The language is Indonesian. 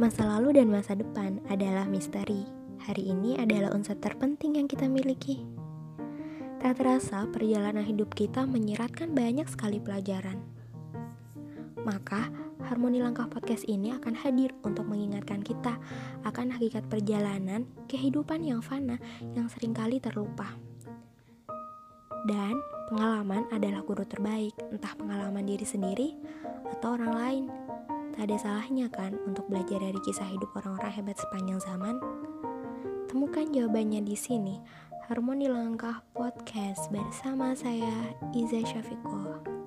Masa lalu dan masa depan adalah misteri. Hari ini adalah unsur terpenting yang kita miliki. Tak terasa, perjalanan hidup kita menyeratkan banyak sekali pelajaran. Maka, Harmoni Langkah Podcast ini akan hadir untuk mengingatkan kita akan hakikat perjalanan kehidupan yang fana yang sering kali terlupa. Dan pengalaman adalah guru terbaik, entah pengalaman diri sendiri atau orang lain. Ada salahnya kan untuk belajar dari kisah hidup orang-orang hebat sepanjang zaman? Temukan jawabannya di sini. Harmoni Langkah Podcast bersama saya Iza Syafiqo.